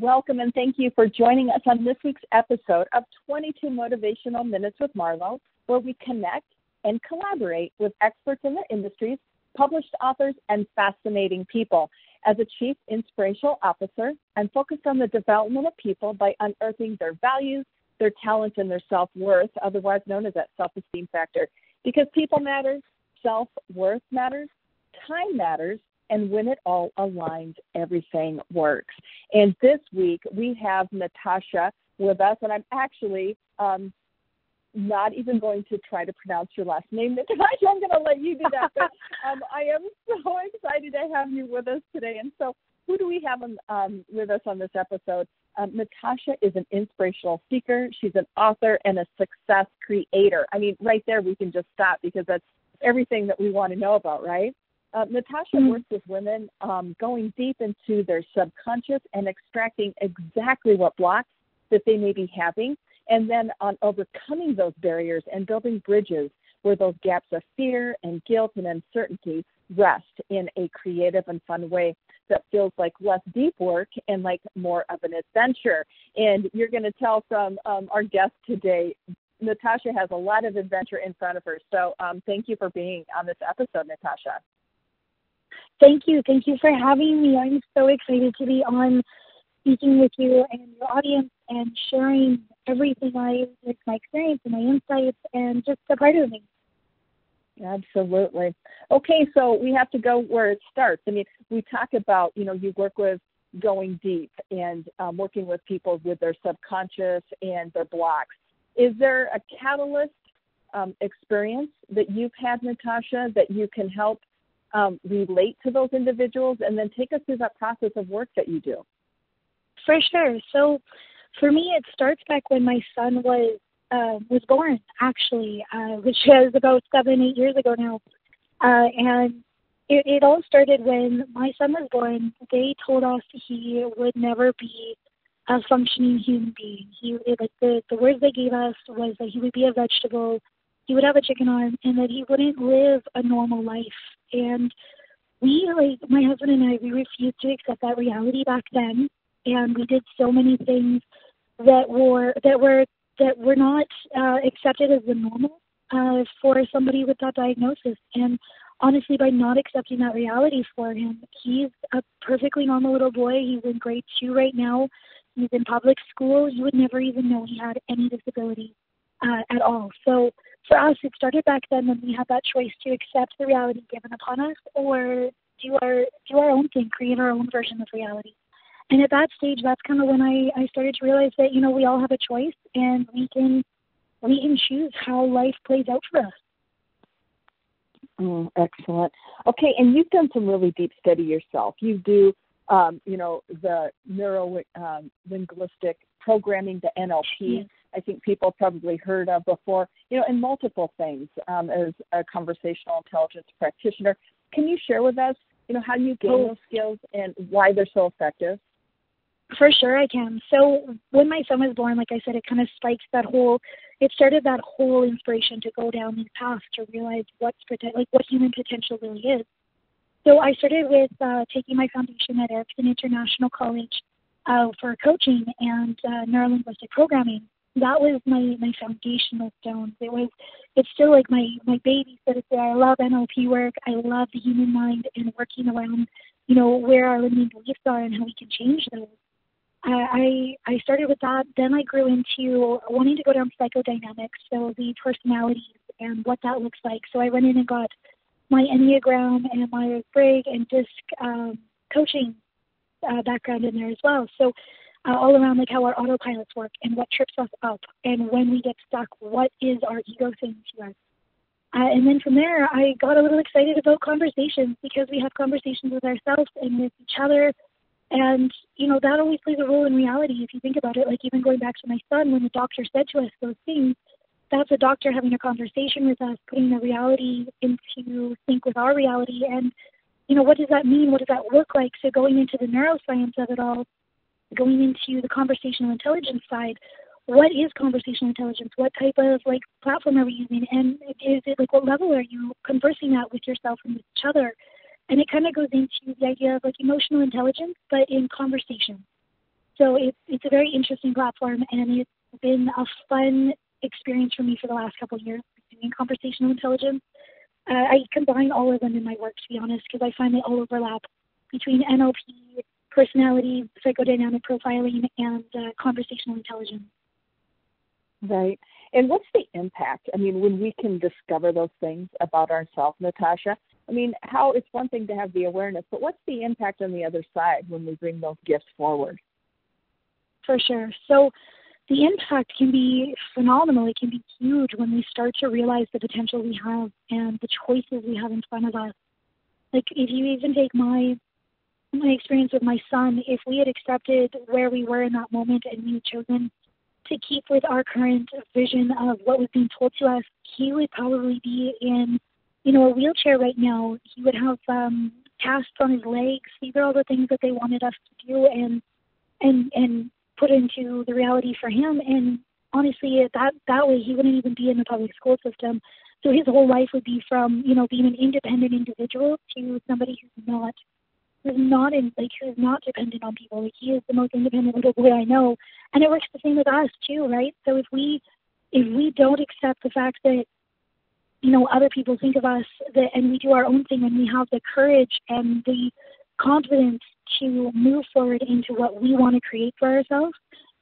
Welcome and thank you for joining us on this week's episode of 22 Motivational Minutes with Marlo, where we connect and collaborate with experts in the industries, published authors, and fascinating people. As a Chief Inspirational Officer, I'm focused on the development of people by unearthing their values, their talents, and their self worth, otherwise known as that self esteem factor. Because people matter, self worth matters, time matters, and when it all aligns, everything works. And this week we have Natasha with us, and I'm actually um, not even going to try to pronounce your last name, Natasha. I'm going to let you do that. But um, I am so excited to have you with us today. And so, who do we have on, um, with us on this episode? Um, Natasha is an inspirational speaker. She's an author and a success creator. I mean, right there we can just stop because that's everything that we want to know about, right? Uh, Natasha mm-hmm. works with women um, going deep into their subconscious and extracting exactly what blocks that they may be having, and then on overcoming those barriers and building bridges where those gaps of fear and guilt and uncertainty rest in a creative and fun way that feels like less deep work and like more of an adventure. And you're going to tell from um, our guest today, Natasha has a lot of adventure in front of her. So um, thank you for being on this episode, Natasha. Thank you. Thank you for having me. I'm so excited to be on speaking with you and your audience and sharing everything I like my experience and my insights and just a part of me. Absolutely. Okay, so we have to go where it starts. I mean, we talk about, you know, you work with going deep and um, working with people with their subconscious and their blocks. Is there a catalyst um, experience that you've had, Natasha, that you can help um, relate to those individuals and then take us through that process of work that you do. For sure. So for me, it starts back when my son was uh, was born, actually, uh, which was about seven, eight years ago now. Uh, and it, it all started when my son was born. They told us he would never be a functioning human being. He like the the words they gave us was that he would be a vegetable, he would have a chicken arm, and that he wouldn't live a normal life. And we like my husband and I we refused to accept that reality back then. And we did so many things that were that were that were not uh, accepted as the normal uh, for somebody with that diagnosis. And honestly by not accepting that reality for him he's a perfectly normal little boy. He's in grade two right now. He's in public school. You would never even know he had any disability uh, at all. So for us, it started back then when we had that choice to accept the reality given upon us or do our do our own thing, create our own version of reality. And at that stage, that's kind of when I, I started to realize that you know we all have a choice and we can we can choose how life plays out for us. Mm, excellent. Okay, and you've done some really deep study yourself. You do, um, you know, the neuro um, linguistic programming, the NLP. I think people probably heard of before, you know, and multiple things um, as a conversational intelligence practitioner. Can you share with us, you know, how you gain oh. those skills and why they're so effective? For sure, I can. So when my son was born, like I said, it kind of spiked that whole. It started that whole inspiration to go down this path to realize what's like what human potential really is. So I started with uh, taking my foundation at Erickson International College uh, for coaching and uh, neurolinguistic programming that was my my foundational stones. It was it's still like my my baby said it's there. I love NLP work. I love the human mind and working around you know where our limiting beliefs are and how we can change those. I I started with that. Then I grew into wanting to go down psychodynamics, so the personalities and what that looks like. So I went in and got my Enneagram and Myers Briggs and DISC um, coaching uh, background in there as well. So uh, all around like how our autopilots work and what trips us up and when we get stuck, what is our ego saying to us. Uh, and then from there, I got a little excited about conversations because we have conversations with ourselves and with each other. And, you know, that always plays a role in reality if you think about it. Like, even going back to my son, when the doctor said to us those things, that's a doctor having a conversation with us, putting the reality into sync with our reality. And, you know, what does that mean? What does that look like? So, going into the neuroscience of it all, going into the conversational intelligence side, what is conversational intelligence? What type of like platform are we using? And is it like what level are you conversing at with yourself and with each other? And it kind of goes into the idea of like emotional intelligence, but in conversation. So it's it's a very interesting platform, and it's been a fun experience for me for the last couple of years doing conversational intelligence. Uh, I combine all of them in my work, to be honest, because I find they all overlap between NLP, personality, psychodynamic profiling, and uh, conversational intelligence. Right. And what's the impact? I mean, when we can discover those things about ourselves, Natasha, I mean, how it's one thing to have the awareness, but what's the impact on the other side when we bring those gifts forward? For sure. So the impact can be phenomenal. It can be huge when we start to realize the potential we have and the choices we have in front of us. Like if you even take my my experience with my son, if we had accepted where we were in that moment and we had chosen to keep with our current vision of what was being told to us, he would probably be in, you know, a wheelchair right now. He would have um, casts on his legs. These are all the things that they wanted us to do and and and put into the reality for him. And honestly, that that way he wouldn't even be in the public school system. So his whole life would be from you know being an independent individual to somebody who's not who's not in like who's not dependent on people. Like he is the most independent little boy I know, and it works the same with us too, right? So if we if we don't accept the fact that you know other people think of us that and we do our own thing and we have the courage and the confidence to move forward into what we want to create for ourselves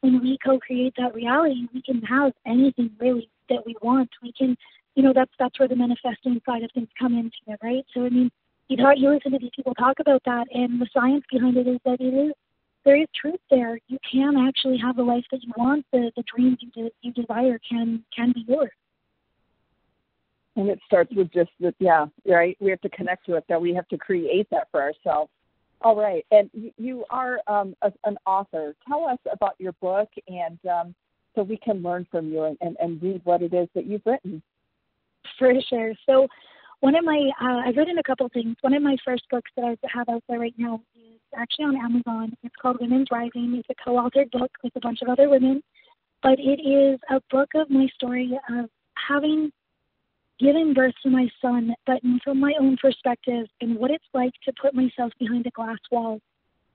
when we co-create that reality we can have anything really that we want we can you know that's that's where the manifesting side of things come into it right so i mean you talk, you listen to these people talk about that, and the science behind it is that it is there is truth there. You can actually have the life that you want. The the dreams you de- you desire can can be yours. And it starts with just that, yeah, right. We have to connect to it. That we have to create that for ourselves. All right, and you are um, a, an author. Tell us about your book, and um, so we can learn from you and, and, and read what it is that you've written. For sure. So one of my, uh, I've written a couple things. One of my first books that I have out there right now is actually on Amazon. It's called Women's Rising. It's a co-authored book with a bunch of other women, but it is a book of my story of having given birth to my son, but from my own perspective and what it's like to put myself behind a glass wall.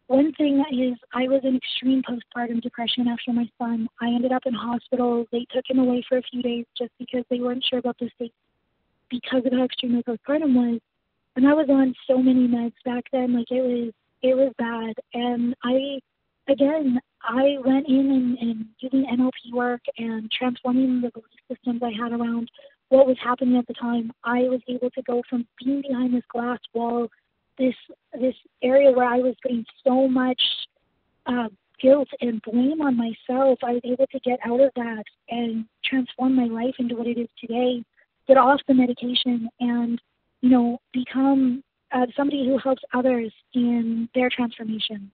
One thing is, I was in extreme postpartum depression after my son. I ended up in hospital. They took him away for a few days just because they weren't sure about the state because of how extreme my postpartum was. And I was on so many meds back then, like it was it was bad. And I again I went in and, and doing NLP work and transforming the belief systems I had around what was happening at the time. I was able to go from being behind this glass wall, this this area where I was putting so much uh, guilt and blame on myself. I was able to get out of that and transform my life into what it is today get off the medication and you know become uh, somebody who helps others in their transformation.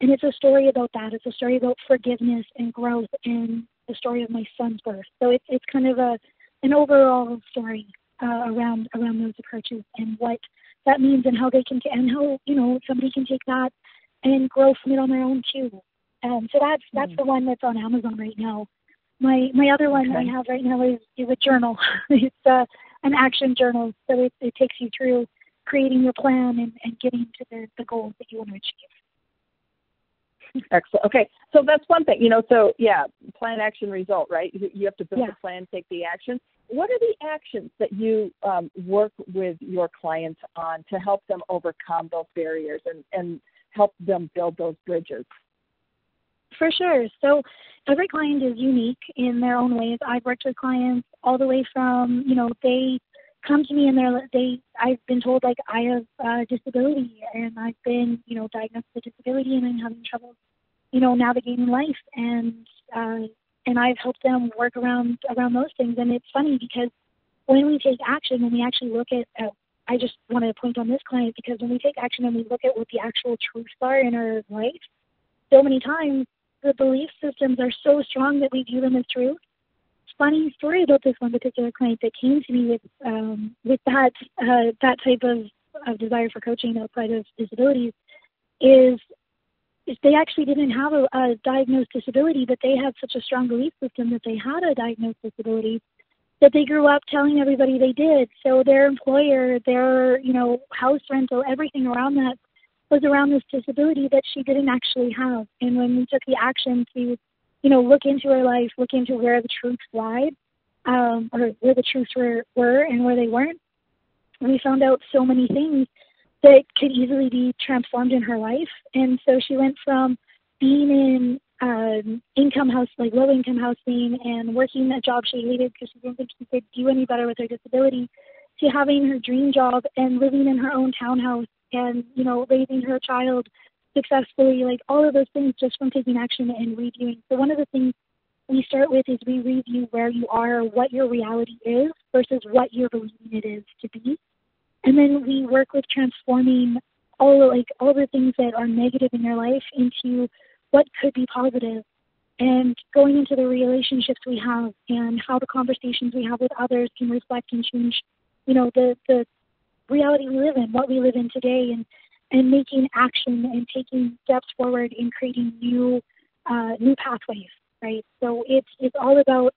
And it's a story about that. It's a story about forgiveness and growth and the story of my son's birth. So it's it's kind of a an overall story uh, around around those approaches and what that means and how they can and how you know somebody can take that and grow from it on their own too. Um, so that's that's mm. the one that's on Amazon right now my my other one okay. I have right now is is a journal. it's uh, an action journal, so it, it takes you through creating your plan and, and getting to the, the goals that you want to achieve. Excellent. Okay, so that's one thing, you know. So yeah, plan, action, result, right? You have to build yeah. the plan, take the action. What are the actions that you um, work with your clients on to help them overcome those barriers and and help them build those bridges? For sure. So every client is unique in their own ways. I've worked with clients all the way from, you know, they come to me and they're they I've been told like I have a disability and I've been, you know, diagnosed with a disability and I'm having trouble, you know, navigating life and uh and I've helped them work around around those things and it's funny because when we take action and we actually look at uh, I just want to point on this client because when we take action and we look at what the actual truths are in our life, so many times the belief systems are so strong that we view them as true. Funny story about this one particular client that came to me with um, with that uh, that type of, of desire for coaching outside of disabilities is is they actually didn't have a, a diagnosed disability, but they had such a strong belief system that they had a diagnosed disability that they grew up telling everybody they did. So their employer, their you know house rental, everything around that was around this disability that she didn't actually have. And when we took the action to, you know, look into her life, look into where the truths lied, um, or where the truths were, were and where they weren't, we found out so many things that could easily be transformed in her life. And so she went from being in um, income house, like low income housing, and working a job she hated because she didn't think she could do any better with her disability, to having her dream job and living in her own townhouse and you know raising her child successfully, like all of those things just from taking action and reviewing. So one of the things we start with is we review where you are, what your reality is versus what you're believing it is to be. And then we work with transforming all the, like all the things that are negative in your life into what could be positive and going into the relationships we have and how the conversations we have with others can reflect and change you know the the reality we live in what we live in today and and making action and taking steps forward in creating new uh, new pathways right so it's it's all about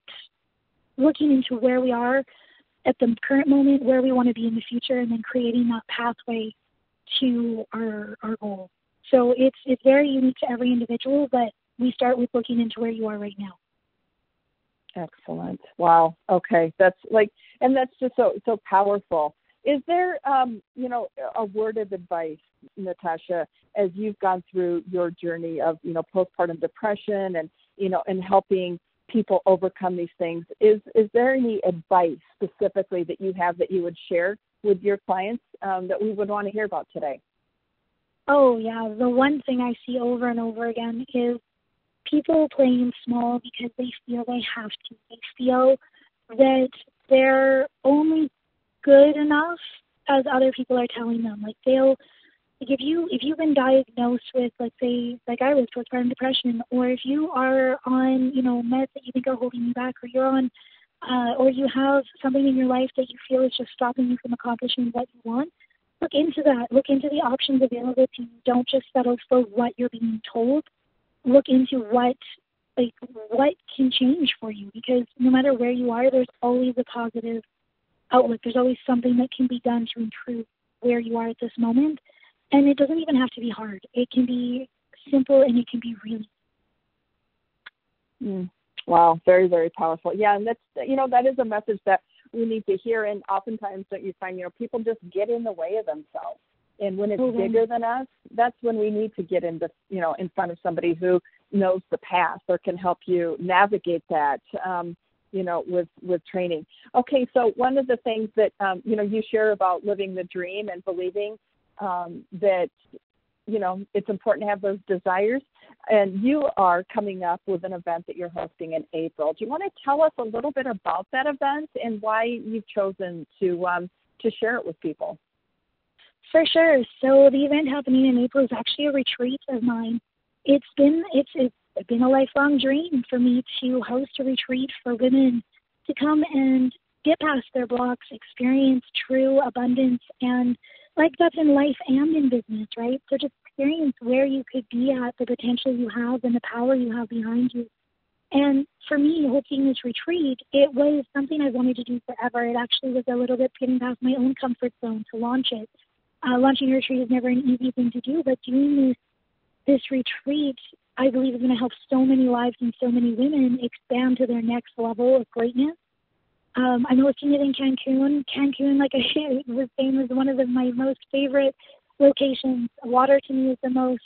looking into where we are at the current moment where we want to be in the future and then creating that pathway to our our goal so it's it's very unique to every individual, but we start with looking into where you are right now. Excellent. Wow. Okay. That's like, and that's just so so powerful. Is there, um, you know, a word of advice, Natasha, as you've gone through your journey of, you know, postpartum depression and, you know, and helping people overcome these things? Is is there any advice specifically that you have that you would share with your clients um, that we would want to hear about today? Oh, yeah. The one thing I see over and over again is people playing small because they feel they have to. They feel that they're only good enough as other people are telling them. Like they'll like if you if you've been diagnosed with let's say like I was postpartum depression or if you are on, you know, meds that you think are holding you back or you're on uh, or you have something in your life that you feel is just stopping you from accomplishing what you want, look into that. Look into the options available to you. Don't just settle for what you're being told. Look into what like what can change for you because no matter where you are, there's always a positive outlook. There's always something that can be done to improve where you are at this moment. And it doesn't even have to be hard. It can be simple and it can be really. Mm. Wow, very, very powerful. Yeah, and that's you know, that is a message that we need to hear. And oftentimes, don't you find, you know, people just get in the way of themselves. And when it's mm-hmm. bigger than us, that's when we need to get into, you know, in front of somebody who knows the path or can help you navigate that. Um, you know, with with training. Okay, so one of the things that um, you know you share about living the dream and believing um, that you know it's important to have those desires and you are coming up with an event that you're hosting in April. Do you want to tell us a little bit about that event and why you've chosen to um, to share it with people? For sure. So the event happening in April is actually a retreat of mine. It's been it's it's been a lifelong dream for me to host a retreat for women to come and get past their blocks, experience true abundance and like that's in life and in business, right? So just experience where you could be at, the potential you have, and the power you have behind you. And for me, hosting this retreat, it was something I wanted to do forever. It actually was a little bit getting past my own comfort zone to launch it. Uh, launching a retreat is never an easy thing to do, but doing this this retreat, I believe, is going to help so many lives and so many women expand to their next level of greatness. Um, I'm hosting it in Cancun. Cancun, like I said, was famous, one of the, my most favorite locations. Water to me is the most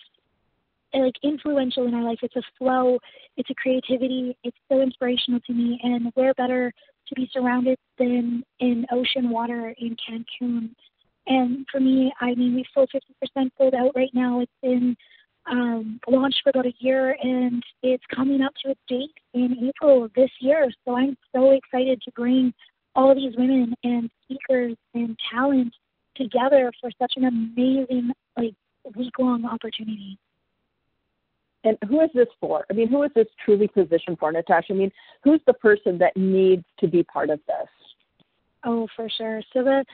like influential in our life. It's a flow, it's a creativity, it's so inspirational to me and where better to be surrounded than in ocean water in Cancun. And for me, I mean sold fifty percent sold out right now. It's been um, launched for about a year and it's coming up to a date in April of this year. So I'm so excited to bring all these women and speakers and talent together for such an amazing like week long opportunity. And who is this for? I mean, who is this truly positioned for, Natasha? I mean, who's the person that needs to be part of this? Oh, for sure. So the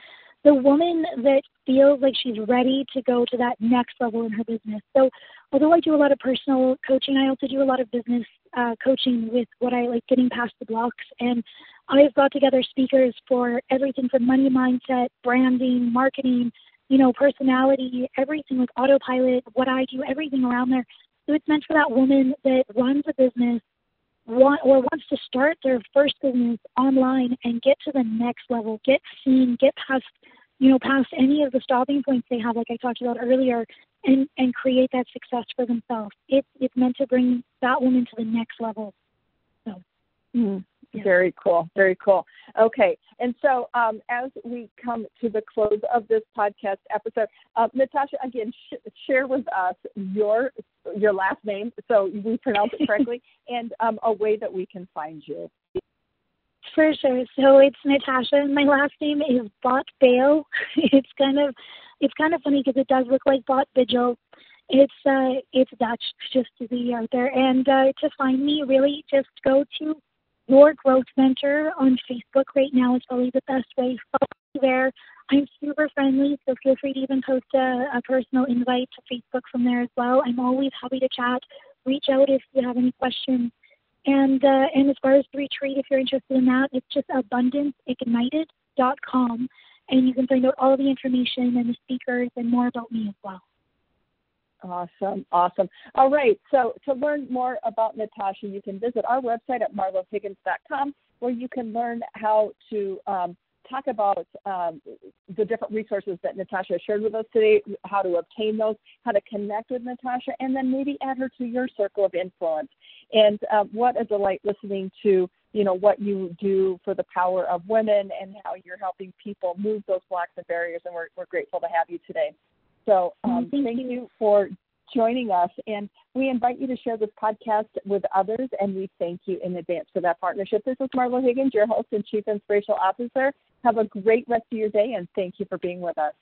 the woman that feels like she's ready to go to that next level in her business. So, although I do a lot of personal coaching, I also do a lot of business uh, coaching with what I like getting past the blocks. And I've brought together speakers for everything from money mindset, branding, marketing, you know, personality, everything with autopilot, what I do, everything around there. So it's meant for that woman that runs a business want or wants to start their first business online and get to the next level, get seen, get past you know, past any of the stopping points they have, like I talked about earlier, and and create that success for themselves. It's it's meant to bring that woman to the next level. So. Mm. Yeah. Very cool. Very cool. Okay. And so, um, as we come to the close of this podcast episode, uh, Natasha, again, sh- share with us your your last name so we pronounce it correctly, and um, a way that we can find you. For sure. So it's Natasha, and my last name is Bot Bale. it's kind of it's kind of funny because it does look like Bot Vigil. It's uh it's Dutch just to be out there. And uh, to find me, really just go to your Growth Mentor on Facebook right now is probably the best way. Follow me there. I'm super friendly, so feel free to even post a, a personal invite to Facebook from there as well. I'm always happy to chat. Reach out if you have any questions. And uh, and as far as the retreat, if you're interested in that, it's just abundanceignited.com, and you can find out all the information and the speakers and more about me as well. Awesome, awesome. All right, so to learn more about Natasha, you can visit our website at marlohiggins.com, where you can learn how to um, talk about um, the different resources that Natasha shared with us today, how to obtain those, how to connect with Natasha, and then maybe add her to your circle of influence. And uh, what a delight listening to you know what you do for the power of women and how you're helping people move those blocks and barriers. And we're, we're grateful to have you today. So um, thank, thank you. you for joining us. And we invite you to share this podcast with others, and we thank you in advance for that partnership. This is Marlo Higgins, your host and Chief Inspirational Officer. Have a great rest of your day, and thank you for being with us.